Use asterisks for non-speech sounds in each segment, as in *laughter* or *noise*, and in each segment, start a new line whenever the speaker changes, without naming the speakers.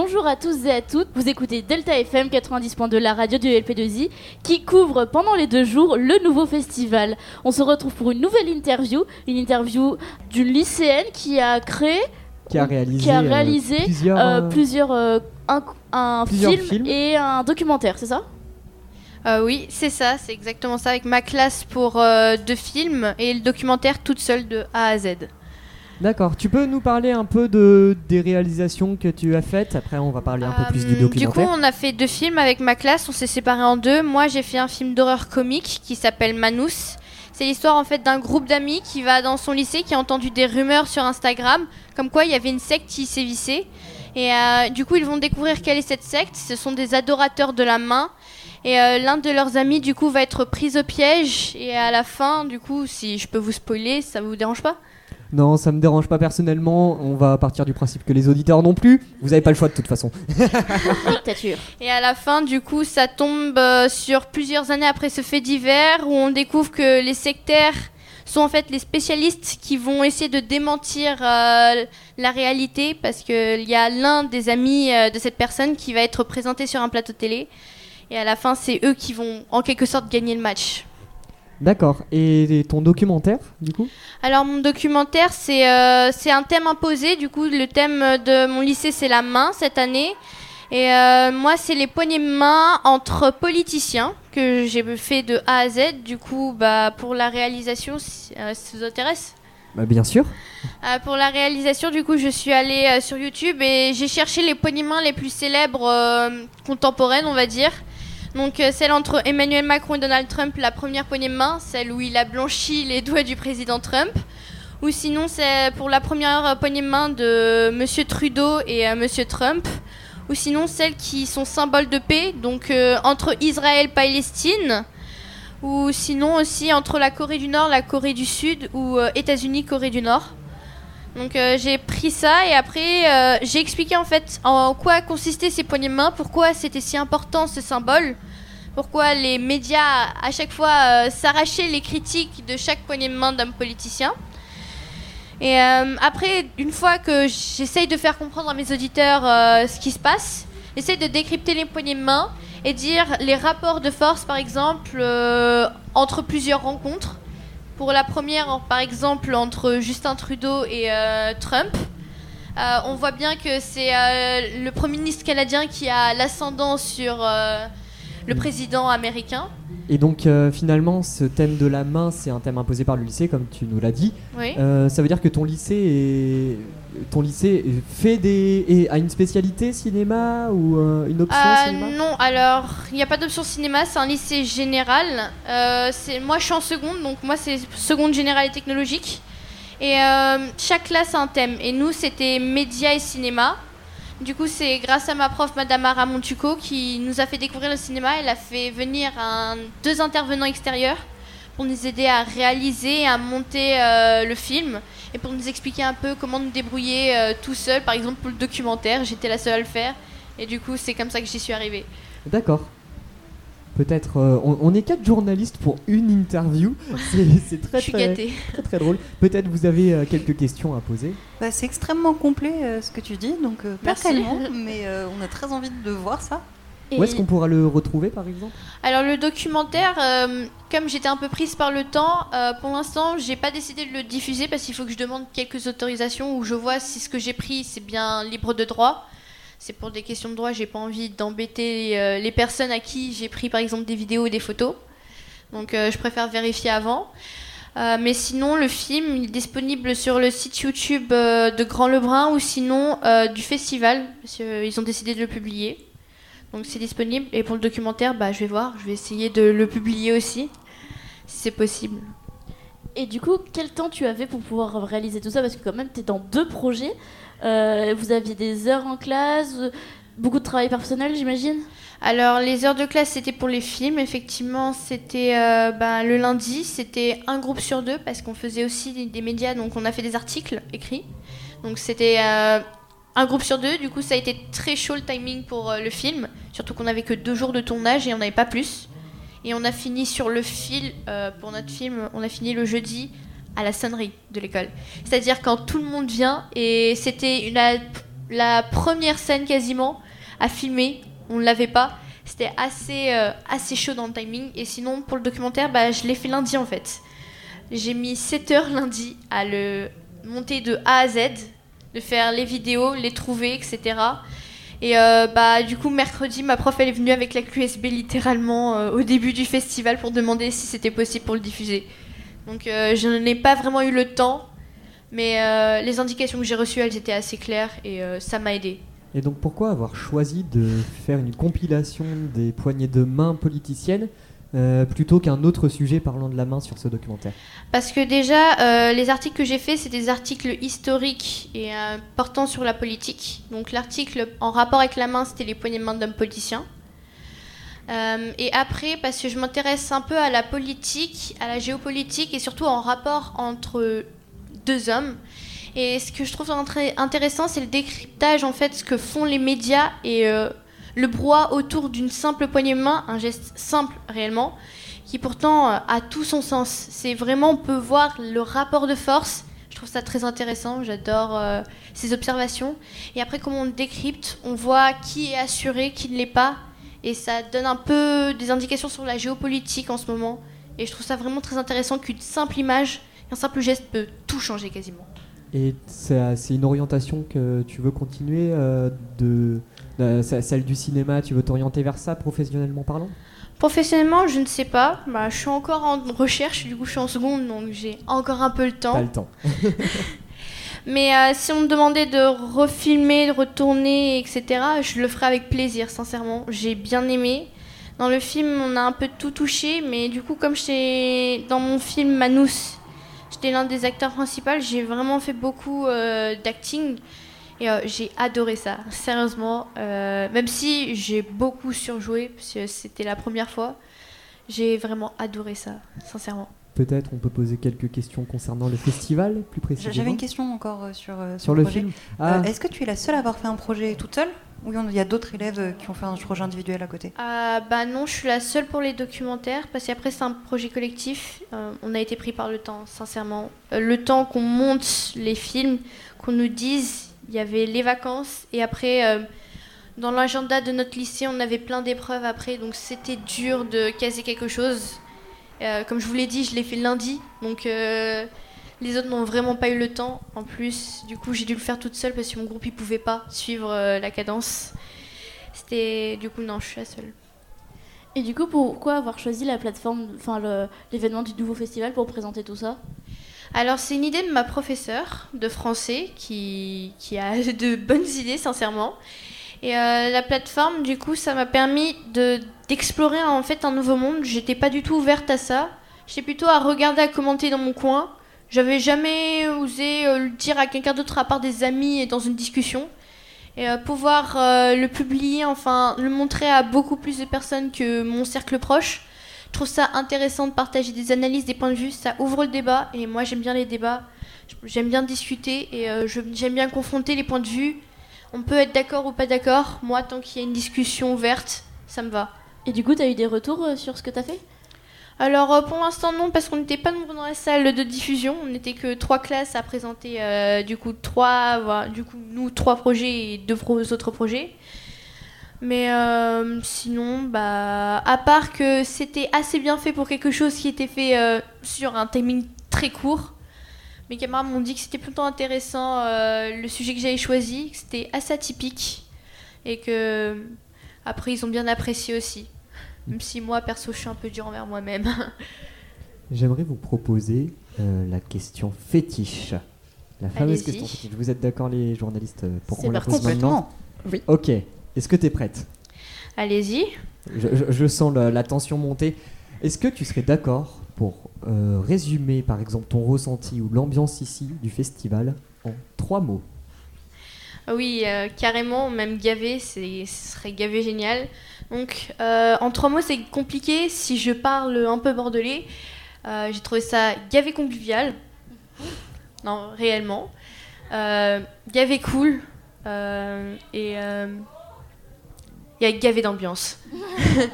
Bonjour à tous et à toutes, vous écoutez Delta FM 90.2, la radio du LP2I, qui couvre pendant les deux jours le nouveau festival. On se retrouve pour une nouvelle interview, une interview d'une lycéenne qui a créé,
qui a réalisé,
qui a réalisé
euh, plusieurs,
euh,
euh,
plusieurs, euh, un, un
plusieurs
film,
films.
et un documentaire, c'est ça?
Euh, oui, c'est ça, c'est exactement ça, avec ma classe pour euh, deux films et le documentaire toute seule de A à Z.
D'accord. Tu peux nous parler un peu de des réalisations que tu as faites? Après, on va parler un peu plus du
Euh,
documentaire.
coup, on a fait deux films avec ma classe, on s'est séparés en deux. Moi, j'ai fait un film d'horreur comique qui s'appelle Manus. C'est l'histoire en fait d'un groupe d'amis qui va dans son lycée, qui a entendu des rumeurs sur Instagram, comme quoi il y avait une secte qui sévissait. Et euh, du coup, ils vont découvrir quelle est cette secte. Ce sont des adorateurs de la main. Et euh, l'un de leurs amis, du coup, va être pris au piège. Et à la fin, du coup, si je peux vous spoiler, ça vous dérange pas?
Non, ça me dérange pas personnellement. On va partir du principe que les auditeurs non plus. Vous avez pas le choix de toute façon. *laughs*
Dictature.
Et à la fin, du coup, ça tombe euh, sur plusieurs années après ce fait divers où on découvre que les sectaires sont en fait les spécialistes qui vont essayer de démentir euh, la réalité parce qu'il y a l'un des amis euh, de cette personne qui va être présenté sur un plateau télé. Et à la fin, c'est eux qui vont en quelque sorte gagner le match.
D'accord. Et ton documentaire, du coup?
Alors mon documentaire, c'est euh, c'est un thème imposé. Du coup, le thème de mon lycée, c'est la main cette année. Et euh, moi, c'est les poignées de main entre politiciens que j'ai fait de A à Z. Du coup, bah, pour la réalisation, si euh, ça vous intéresse
Bah, bien sûr.
Euh, Pour la réalisation, du coup, je suis allée sur YouTube et j'ai cherché les poignées de main les plus célèbres contemporaines, on va dire. Donc euh, celle entre Emmanuel Macron et Donald Trump, la première poignée de main, celle où il a blanchi les doigts du président Trump. Ou sinon c'est pour la première euh, poignée de main de Monsieur Trudeau et euh, Monsieur Trump. Ou sinon celles qui sont symboles de paix, donc entre Israël et Palestine. Ou sinon aussi entre la Corée du Nord, la Corée du Sud ou États-Unis, Corée du Nord. Donc j'ai pris ça et après j'ai expliqué en fait en quoi consistaient ces poignées de main, pourquoi c'était si important ce symbole, pourquoi les médias à chaque fois euh, s'arrachaient les critiques de chaque poignée de main d'un politicien. Et euh, après, une fois que j'essaye de faire comprendre à mes auditeurs euh, ce qui se passe, j'essaye de décrypter les poignées de main et dire les rapports de force par exemple entre plusieurs rencontres. Pour la première, par exemple, entre Justin Trudeau et Trump, on voit bien que c'est le Premier ministre canadien qui a l'ascendant sur le président américain.
Et donc, euh, finalement, ce thème de la main, c'est un thème imposé par le lycée, comme tu nous l'as dit.
Oui.
Euh, ça veut dire que ton lycée est... ton lycée fait des et a une spécialité cinéma ou euh, une option cinéma?
non, alors il n'y a pas d'option cinéma, c'est un lycée général. C'est moi je suis en seconde, donc moi c'est seconde générale et technologique. Et chaque classe a un thème. Et nous c'était médias et cinéma. Du coup c'est grâce à ma prof Madame Ara Montuco qui nous a fait découvrir le cinéma. Elle a fait venir deux intervenants extérieurs pour nous aider à réaliser et à monter euh, le film et pour nous expliquer un peu comment nous débrouiller euh, tout seul. Par exemple pour le documentaire, j'étais la seule à le faire. Et du coup, c'est comme ça que j'y suis arrivée.
D'accord. Peut-être. euh, on, on est quatre journalistes pour une interview. *laughs* C'est très, très, très très drôle. Peut-être vous avez euh, quelques questions à poser.
Bah, c'est extrêmement complet euh, ce que tu dis, donc euh, pas tellement, *laughs* mais euh, on a très envie de voir ça.
Et
Où est-ce qu'on pourra le retrouver par exemple?
Alors le documentaire, euh, comme j'étais un peu prise par le temps, euh, pour l'instant, j'ai pas décidé de le diffuser parce qu'il faut que je demande quelques autorisations où je vois si ce que j'ai pris c'est bien libre de droit. C'est pour des questions de droit, j'ai pas envie d'embêter euh, les personnes à qui j'ai pris par exemple des vidéos ou des photos. Donc euh, je préfère vérifier avant. Euh, mais sinon, le film il est disponible sur le site YouTube de Grand Lebrun ou sinon du festival, parce qu'ils ont décidé de le publier. Donc c'est disponible. Et pour le documentaire, bah, je vais voir, je vais essayer de le publier aussi, si c'est possible.
Et du coup, quel temps tu avais pour pouvoir réaliser tout ça? Parce que quand même, tu es dans deux projets. Euh, vous aviez des heures en classe, euh, beaucoup de travail personnel, j'imagine?
Alors les heures de classe, c'était pour les films. Effectivement, c'était euh, bah, le lundi, c'était un groupe sur deux parce qu'on faisait aussi des, médias, donc on a fait des articles écrits. Donc c'était un groupe sur deux. Du coup, ça a été très chaud le timing pour le film, surtout qu'on n'avait que deux jours de tournage et on n'avait pas plus. Et on a fini sur le fil euh, pour notre film. On a fini le jeudi à la sonnerie de l'école. C'est-à-dire quand tout le monde vient et c'était la première scène quasiment à filmer. On ne l'avait pas. C'était assez, euh, assez chaud dans le timing. Et sinon, pour le documentaire, bah, je l'ai fait lundi en fait. J'ai mis 7 heures lundi à le monter de A à Z, de faire les vidéos, les trouver, etc. Et euh, bah, du coup, mercredi, ma prof elle est venue avec la QSB littéralement euh, au début du festival pour demander si c'était possible pour le diffuser. Donc euh, je n'ai pas vraiment eu le temps, mais les indications que j'ai reçues, elles étaient assez claires et ça m'a aidé.
Et donc pourquoi avoir choisi de faire une compilation des poignées de main politiciennes euh, plutôt qu'un autre sujet parlant de la main sur ce documentaire
Parce que déjà, euh, les articles que j'ai faits, c'est des articles historiques et euh, portant sur la politique. Donc l'article en rapport avec la main, c'était les poignées de main d'hommes politiciens. Et après, parce que je m'intéresse un peu à la politique, à la géopolitique et surtout en rapport entre deux hommes. Et ce que je trouve intéressant, c'est le décryptage en fait, ce que font les médias et le brouhaha autour d'une simple poignée de main, un geste simple réellement, qui pourtant euh, a tout son sens. C'est vraiment, on peut voir le rapport de force. Je trouve ça très intéressant, j'adore euh, ces observations. Et après, comment on décrypte, on voit qui est assuré, qui ne l'est pas. Et ça donne un peu des indications sur la géopolitique en ce moment. Et je trouve ça vraiment très intéressant qu'une simple image, un simple geste peut tout changer quasiment.
Et c'est une orientation que tu veux continuer euh, de, ce- celle du cinéma, tu veux t'orienter vers ça professionnellement parlant?
Professionnellement, je ne sais pas. Bah, je suis encore en recherche, du coup je suis en seconde, donc j'ai encore un peu le temps.
Pas le temps. *laughs* *laughs*
Mais euh, si on me demandait de refilmer, de retourner, etc., je le ferais avec plaisir, sincèrement. J'ai bien aimé. Dans le film, on a un peu tout touché, mais du coup, comme j'étais dans mon film Manous, j'étais l'un des acteurs principaux, j'ai vraiment fait beaucoup euh, d'acting. Et euh, j'ai adoré ça, sérieusement. Euh, même si j'ai beaucoup surjoué, parce que c'était la première fois, j'ai vraiment adoré ça, sincèrement.
Peut-être on peut poser quelques questions concernant le festival, plus précisément.
J'avais une question encore euh, sur,
Sur le
projet.
film
Euh,
Ah,
Est-ce que tu es la seule à avoir fait un projet toute seule Ou il y a d'autres élèves qui ont fait un projet individuel à côté?
Euh, bah non, je suis la seule pour les documentaires parce qu'après c'est un projet collectif. Euh, on a été pris par le temps, sincèrement. Euh, le temps qu'on monte les films, qu'on nous dise, il y avait les vacances et après euh, dans l'agenda de notre lycée, on avait plein d'épreuves après, donc c'était dur de caser quelque chose. Euh, comme je vous l'ai dit, je l'ai fait lundi, donc euh, les autres n'ont vraiment pas eu le temps. En plus, du coup, j'ai dû le faire toute seule parce que mon groupe il pouvait pas suivre la cadence. C'était du coup non, je suis la seule.
Et du coup, pourquoi avoir choisi la plateforme, enfin l'événement du nouveau festival pour présenter tout ça?
Alors, c'est une idée de ma professeure de français qui, qui a *laughs* de bonnes idées, sincèrement. Et euh, la plateforme, du coup, ça m'a permis de d'explorer en fait un nouveau monde. J'étais pas du tout ouverte à ça. J'étais plutôt à regarder, à commenter dans mon coin. J'avais jamais osé euh, le dire à quelqu'un d'autre à part des amis et dans une discussion. Et euh, pouvoir le publier, enfin le montrer à beaucoup plus de personnes que mon cercle proche, je trouve ça intéressant de partager des analyses, des points de vue. Ça ouvre le débat et moi j'aime bien les débats. J'aime bien discuter et euh, j'aime bien confronter les points de vue. On peut être d'accord ou pas d'accord. Moi, tant qu'il y a une discussion ouverte, ça me va.
Et du coup, t'as eu des retours euh, sur ce que t'as fait?
Alors euh, pour l'instant non parce qu'on n'était pas nombreux dans la salle de diffusion, on n'était que trois classes à présenter euh, du coup trois, voilà, du coup nous trois projets et deux autres projets. Mais euh, sinon bah à part que c'était assez bien fait pour quelque chose qui était fait euh, sur un timing très court. Mes camarades m'ont dit que c'était plutôt intéressant euh, le sujet que j'avais choisi, que c'était assez atypique et que après ils ont bien apprécié aussi. Même si moi, perso, je suis un peu dur envers moi-même. *laughs*
J'aimerais vous proposer euh, la question fétiche. La fameuse question fétiche. Vous êtes d'accord les journalistes pour qu'on la pose maintenant
Complètement.
Ok. Est-ce que tu es prête?
Allez-y.
je, je- je sens la, la tension monter. Est-ce que tu serais d'accord pour euh, résumer par exemple ton ressenti ou l'ambiance ici du festival en trois mots?
Ah Oui, euh, carrément, même gavé, c'est- ce serait gavé génial. Donc, euh, en trois mots, c'est compliqué. Si je parle un peu bordelais, j'ai trouvé ça gavé convivial. Non, réellement. Gavé cool. et il y a gavé d'ambiance. *laughs*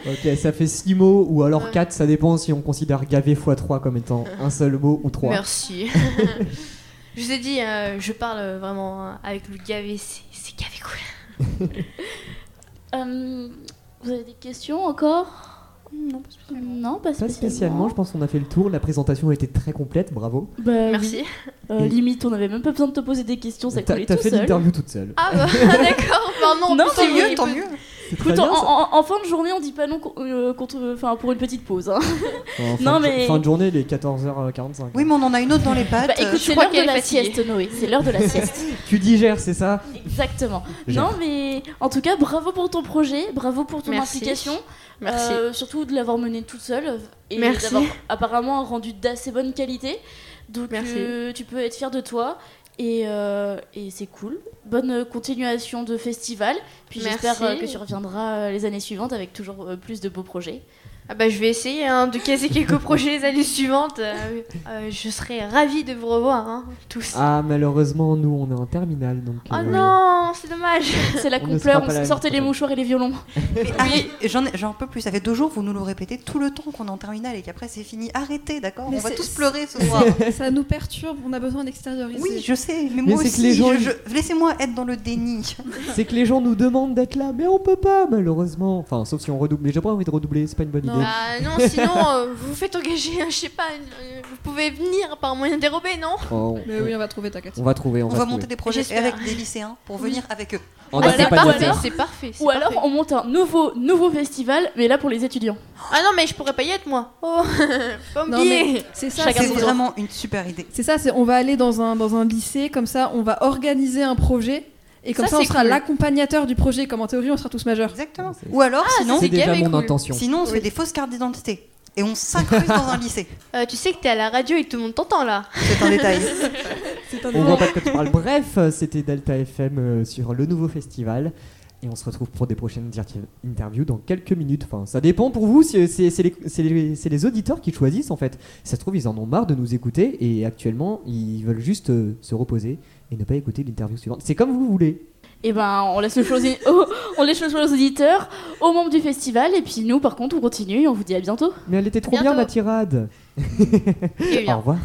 Ok, ça fait six mots ou alors
Ouais.
quatre, ça dépend si on considère gavé x3 comme étant un seul mot ou trois.
Merci. *laughs* Je vous ai dit, euh, je parle euh, vraiment euh, avec le gavé, c'est gavé cool. *laughs*
Euh, vous avez des questions encore?
Non, pas spécialement.
Non, pas
Pas
spécialement.
je pense qu'on a fait le tour. La présentation a été très complète, bravo.
Bah.
Merci.
Euh, limite, on avait même pas besoin de te poser des questions, ça
T'as
coulait
t'as
tout
fait l'interview toute seule.
Ah bah d'accord, pardon.
Non, c'est
oui,
mieux,
Tant mieux.
Écoute, en,
bien, ça.
en- en fin de journée, on dit pas non euh, contre, enfin, pour une petite pause. hein. *laughs*
En fin
non, mais-
Fin de journée, il est 14h45.
Oui, mais on en a une autre dans les pattes.
Bah écoute, c'est
crois
l'heure de la
fatiguée.
sieste, Noé. C'est l'heure de la sieste. *laughs*
Tu digères, c'est ça?
Exactement.
Gère.
Non, mais en tout cas, bravo pour ton projet, bravo pour ton
Merci.
implication.
Merci.
Euh, surtout de l'avoir mené toute seule et
Merci.
d'avoir apparemment un rendu d'assez bonne qualité. Donc
Merci.
euh, tu peux être fier de toi et, euh, et c'est cool. Bonne continuation de festival. Puis j'espère euh, que tu reviendras euh, les années suivantes avec toujours plus de beaux projets.
Ah bah je vais essayer hein, de caser quelques projets les années suivantes. Euh, euh, je serai ravie de vous revoir hein, tous.
Ah, malheureusement, nous, on est en terminale, donc...
Oh
euh,
non, c'est dommage.
C'est la
On sera
on
là
sortez les mouchoirs et les violons.
Mais arrête- j'en ai- j'en peux plus. Ça fait deux jours, vous nous le répétez tout le temps qu'on est en terminale et qu'après c'est fini. Arrêtez, d'accord?
Mais
On va tous pleurer ce soir. *laughs*
Ça nous perturbe, on a besoin d'extérioriser.
Oui, je sais, mais
Mais
moi aussi.
les gens,
je-
ils-
je- Laissez-moi être dans le déni.
C'est que les gens nous demandent d'être là, mais on peut pas, malheureusement. Enfin, sauf si on redouble. Mais j'ai pas envie de redoubler, c'est pas une bonne
Non.
Idée.
Bah non, *laughs* sinon euh, vous vous faites engager, hein, je sais pas, euh, vous pouvez venir par moyen dérobé, non
Oh,
Mais oui, on va trouver, t'inquiète.
on va trouver, on,
On
va,
va
trouver.
monter des projets
J'espère.
avec des lycéens pour venir avec eux.
En
Ah, c'est
accompagnateur.
parfait.
C'est parfait. c'est
Ou alors
parfait.
on monte un nouveau, nouveau festival, mais là pour les étudiants.
Ah non, mais je pourrais pas y être moi. Oh, *laughs* pas
Non,
oublier.
c'est ça,
Chacun
C'est
c'est
son tour.
vraiment une super idée.
c'est ça, c'est on va aller dans un, dans un lycée, comme ça, on va organiser un projet, et comme
Ça,
ça, on sera
cool.
l'accompagnateur du projet, comme en théorie, on sera tous majeurs.
Exactement. Ou alors, sinon,
C'est
c'est
déjà mon
cool.
intention.
sinon on se
Oui.
fait des fausses cartes d'identité. Et on s'incruste dans un lycée.
Euh, tu sais que t'es à la radio et que tout le monde t'entend là.
C'est un détail. *laughs*
C'est un
On voit pas de quoi tu parles. Bref, c'était Delta FM euh, sur le nouveau festival. Et on se retrouve pour des prochaines interviews dans quelques minutes. Enfin, ça dépend pour vous. C'est les, auditeurs qui choisissent en fait. Si ça se trouve, ils en ont marre de nous écouter et actuellement, ils veulent juste euh, se reposer et ne pas écouter l'interview suivante. C'est comme vous voulez.
Et ben on laisse le choix aux, aux- on laisse le choix aux auditeurs, aux membres du festival, et puis nous par contre on continue et on vous dit à bientôt.
Mais elle était trop bien ma tirade. *laughs* Au revoir.